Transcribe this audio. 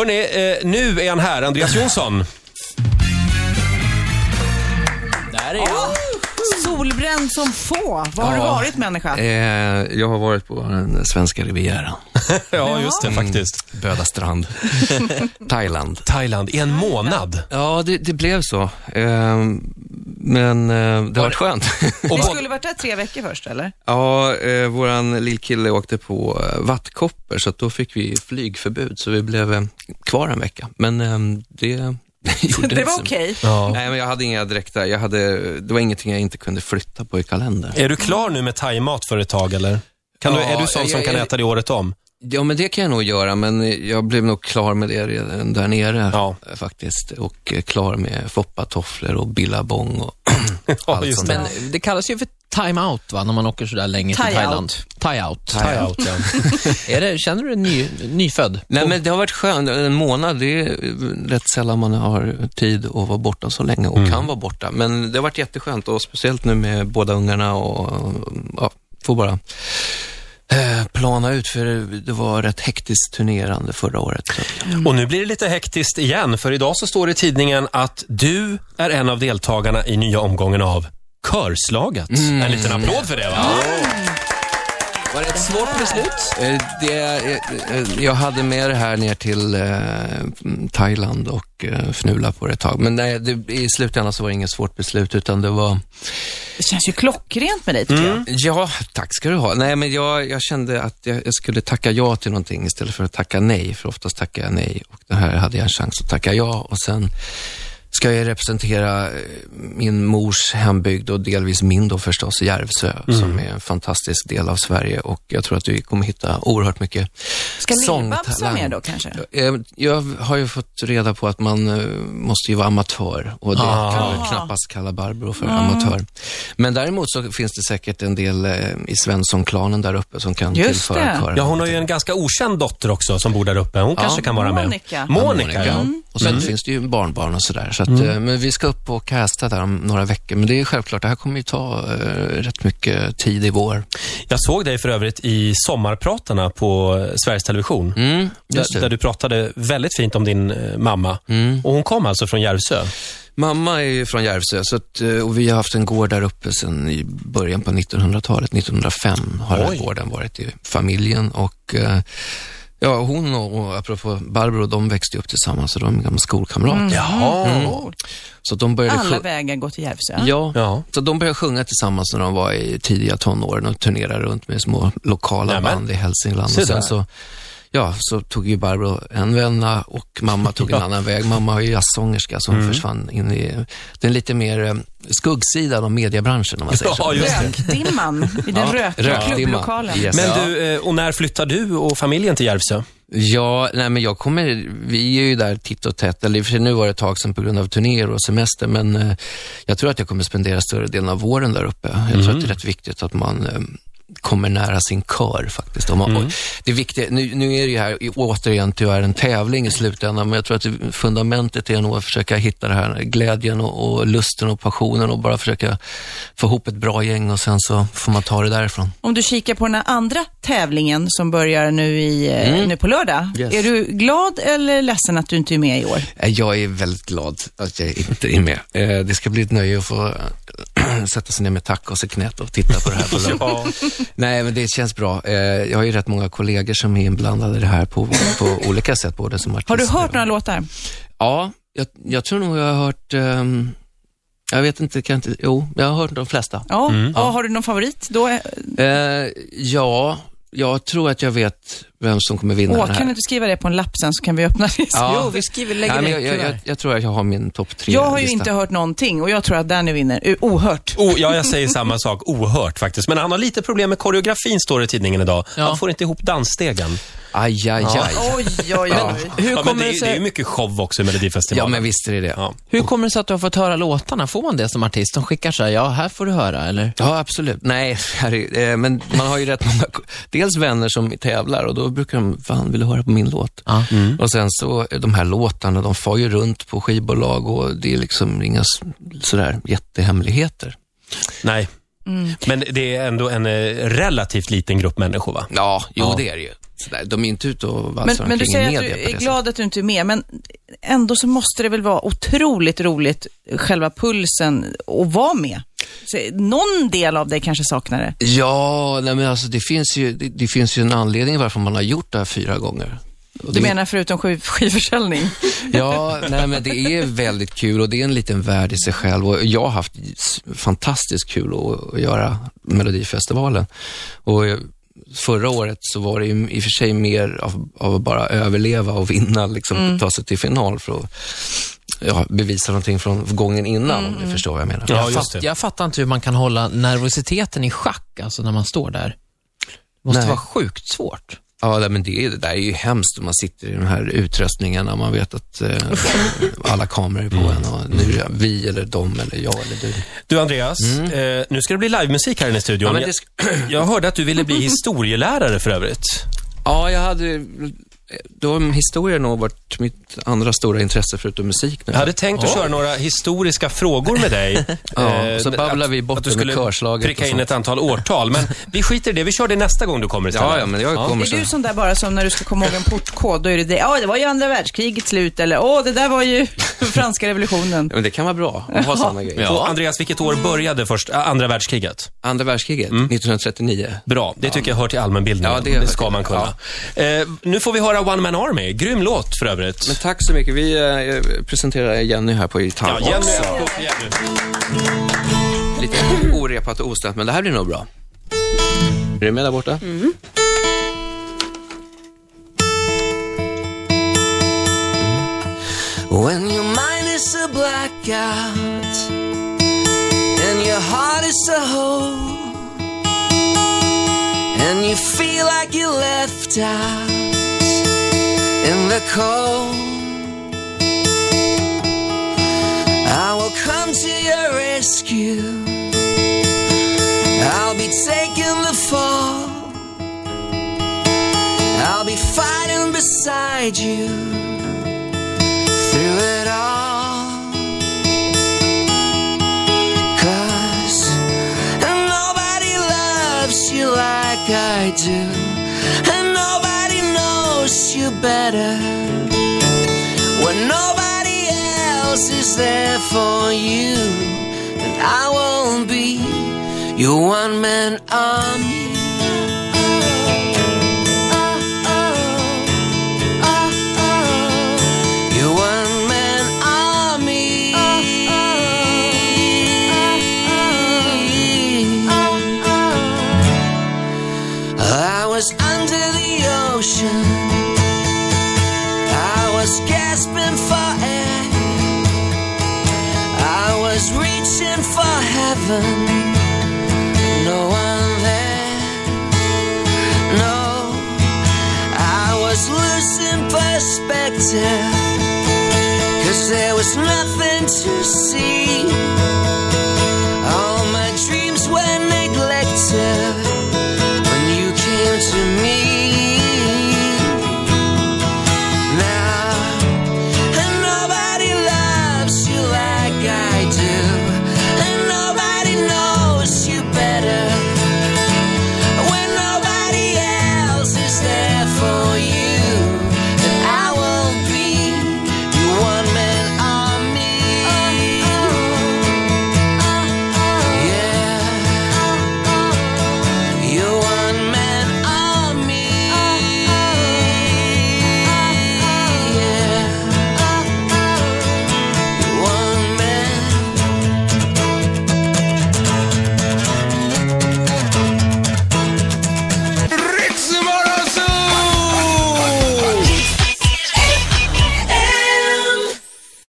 Hörrni, eh, nu är han här, Andreas Jonsson. Där är jag. Solbränd som få. Vad har du Ja. varit människa? Eh, jag har varit på den svenska rivieran. Ja, just det faktiskt. Bödastrand. Thailand. Thailand i en månad. Ja, det, det blev så. Eh, men eh, det har varit skönt. Ni skulle varit där tre veckor först, eller? ja, eh, våran lillkille åkte på eh, vattkoppor, så att då fick vi flygförbud, så vi blev eh, kvar en vecka. Men eh, det gjorde Det var okej. ja. Nej, men jag hade inga direkta, jag hade, det var ingenting jag inte kunde flytta på i kalendern. Är du klar nu med thaimat för ett tag, eller? Kan du, Ja, är du sån som jag- kan jag- äta det året om? Ja, men det kan jag nog göra, men jag blev nog klar med det redan där nere Ja. faktiskt. Och klar med foppatofflor och billabong och Ja, allt just sånt det. där. Men det kallas ju för time-out va, när man åker sådär länge till Tie-out. Thailand. Tie-out. Thai-out, ja. Är det, känner du dig ny, nyfödd? Nej, men det har varit skönt. En månad, det är rätt sällan man har tid att vara borta så länge och Mm. kan vara borta. Men det har varit jätteskönt och speciellt nu med båda ungarna och ja, får bara plana ut för det var rätt hektiskt turnerande förra året. Så. Och nu blir det lite hektiskt igen, för idag så står det i tidningen att du är en av deltagarna i nya omgången av Körslaget. En liten applåd för det, va? Var det ett svårt beslut? Eh, Det, eh, jag hade med det här ner till eh, Thailand och eh, fnula på det ett tag. Men nej, det, i slutändan så var det inget svårt beslut, utan det var... Det känns ju klockrent med dig, tycker jag. Ja, tack ska du ha. Nej, men jag, jag kände att jag, jag skulle tacka ja till någonting istället för att tacka nej, för oftast tackar jag nej. Och det här hade jag en chans att tacka ja och sen ska jag representera eh, min mors hembygd och delvis min då förstås, Järvsö, som är en fantastisk del av Sverige. Och jag tror att du kommer hitta oerhört mycket Ska Lill-Babs vara med då kanske? Eh, Jag har ju fått reda på att man eh, måste ju vara amatör och det Ah. kan väl knappast kalla Barbro för amatör. Men däremot så finns det säkert en del eh, i Svensson-klanen där uppe som kan Just tillföra det. kören. Ja, hon har ju en ganska okänd dotter också som bor där uppe. Hon kanske kan vara med. Monica. Monica, ja. Och sen finns det ju barnbarn och sådär. Så att, eh, Men vi ska upp och casta där om några veckor. Men det är självklart, det här kommer ju ta eh, rätt mycket tid i vår. Jag såg dig för övrigt i Sommarpratarna på Sveriges Television. Mm, Där, där du pratade väldigt fint om din eh, mamma. Mm. Och hon kom alltså från Järvsö. Mamma är ju från Järvsö så att, eh, och vi har haft en gård där uppe sedan i början på 1900-talet. 1905 har den Oj. här gården varit i familjen och eh, ja, hon och, och apropå Barbro, de växte upp tillsammans och de är gamla skolkamrater. Jaha. Så att de började Alla vägar går till Järvsö. Ja, Ja. så de började sjunga tillsammans när de var i tidiga tonåren och turnerade runt med små lokala Nämen. band i Hälsingland. Se Och sen så, ja, så tog ju Barbro en vända och mamma tog en annan väg. Mamma är ju jazzsångerska som Mm. försvann in i den lite mer eh, skuggsidan av mediebranschen om man säger Ja, så. just det. Rökdimman i den rökiga Rökdimma. klubblokalen. Yes. Men Ja. du, eh, och när flyttar du och familjen till Järvsö? Ja, nej men jag kommer, vi är ju där titt och tätt, eller i och för sig nu var det ett tag sedan på grund av turnéer och semester, men eh, jag tror att jag kommer spendera större delen av våren där uppe. Jag tror att det är rätt viktigt att man kommer nära sin kör faktiskt. Om man, och Det är viktigt, nu, nu är det ju här i- återigen tyvärr en tävling i slutändan, men jag tror att det, fundamentet är nog att försöka hitta det här glädjen och, och lusten och passionen och bara försöka få ihop ett bra gäng och sen så får man ta det därifrån. Om du kikar på den här andra tävlingen som börjar nu, i, eh, nu på lördag. Yes. Är du glad eller ledsen att du inte är med i år? Eh, Jag är väldigt glad att jag inte är med. Eh, Det ska bli ett nöje att få sätta sig ner med tacos i knät och titta på det här. På lördag. Nej, men det känns bra. Eh, Jag har ju rätt många kollegor som är inblandade i det här på, på olika sätt, både som artister Har du hört några låtar? Ja, jag, jag tror nog jag har hört, ehm, jag vet inte, kan jag inte, jo, jag har hört de flesta. Ja. ja. Har du någon favorit? Då är, Eh, ja, jag tror att jag vet vem som kommer vinna åh, den kan här. du inte skriva det på en lapp sen så kan vi öppna det? Ja. Jo, vi skriver, lägger Nej, men jag, jag, jag, jag tror att jag har min topp tre Jag har ju lista. inte hört någonting och jag tror att Danny vinner. Ohört. Oh, ja, jag säger samma sak. Ohört faktiskt. Men han har lite problem med koreografin, står det i tidningen idag. Ja. Han får inte ihop dansstegen. Aj, aj, aj. Oj, oj, oj. Ja, kommer det, det är, det är ju mycket show också i Ja, Melodifestivalen. men visst är det det. Ja. Hur kommer det sig att du har fått höra låtarna? Får man det som artist? De skickar så här, ja, här får du höra, eller? Ja, absolut. Nej, eh, men man har ju rätt många, dels vänner som tävlar och då brukar de, fan vill du höra på min låt? Ja. Och sen så, de här låtarna, de far ju runt på skivbolag och det är liksom inga sådär jättehemligheter. Nej. Men det är ändå en eh, relativt liten grupp människor, va? Ja, jo Ja. det är det ju. Sådär, de är inte ute och Men, valsar men du omkring i säger att media du är glad att du inte är med, men ändå så måste det väl vara otroligt roligt, själva pulsen, att vara med. Så, någon del av dig kanske saknar det. Ja, nej, men alltså det finns, ju, det, det finns ju en anledning varför man har gjort det här fyra gånger. Och Du det, menar förutom skiv- skivförsäljning? Ja, nej, men det är väldigt kul och det är en liten värld i sig själv. Och jag har haft fantastiskt kul att, göra Melodifestivalen. Och eh, förra året så var det ju i och för sig mer av, av att bara överleva och vinna, liksom ta sig till final för att ja, bevisa någonting från gången innan, om ni förstår vad jag menar. Ja, jag, fatt, jag fattar inte hur man kan hålla nervositeten i schack, alltså när man står där. Det måste Nej. vara sjukt svårt. Ja, men det, är, det där är ju hemskt om man sitter i de här utrustningarna och man vet att eh, alla kameror är på en och nu är vi eller de eller jag eller du. Du, Andreas, eh, nu ska det bli livemusik här inne i studion. Ja, jag, jag hörde att du ville bli historielärare för övrigt. Ja, jag hade... Då har historien nog varit mitt andra stora intresse förutom musik nu. Jag hade tänkt att köra några historiska frågor med dig. Ja, Eh, så babblar vi bort att du det med skulle körslaget pricka in ett antal årtal. Men vi skiter i det. Vi kör det nästa gång du kommer istället. Ja, ja, men jag kommer Är du sån där bara som när du ska komma ihåg en portkod, då är det det, ja det var ju andra världskrigets slut eller åh det där var ju franska revolutionen. Ja, Men det kan vara bra att ha sådana grejer. Och Andreas, vilket år började först, äh, andra världskriget? Andra världskriget, 1939. Bra, det tycker jag hör till allmänbildningen. Ja, det hör ska man kunna. Eh, nu får vi höra One Man Army. Grym låt för övrigt. Men tack så mycket. Vi eh, presenterar Jenny här på gitarr ja, Jenny, också. nu. Lite orepat och ostört, men det här blir nog bra. Är du med där borta? When your mind is a blackout and your heart is a hole and you feel like you're left out in the cold. I will come to your rescue. I'll be taking the fall. I'll be fighting beside you through it all. Cause nobody loves you like I do, knows you better. When nobody else is there for you, and I won't be your one man army. Perspective. Cause there was nothing to see.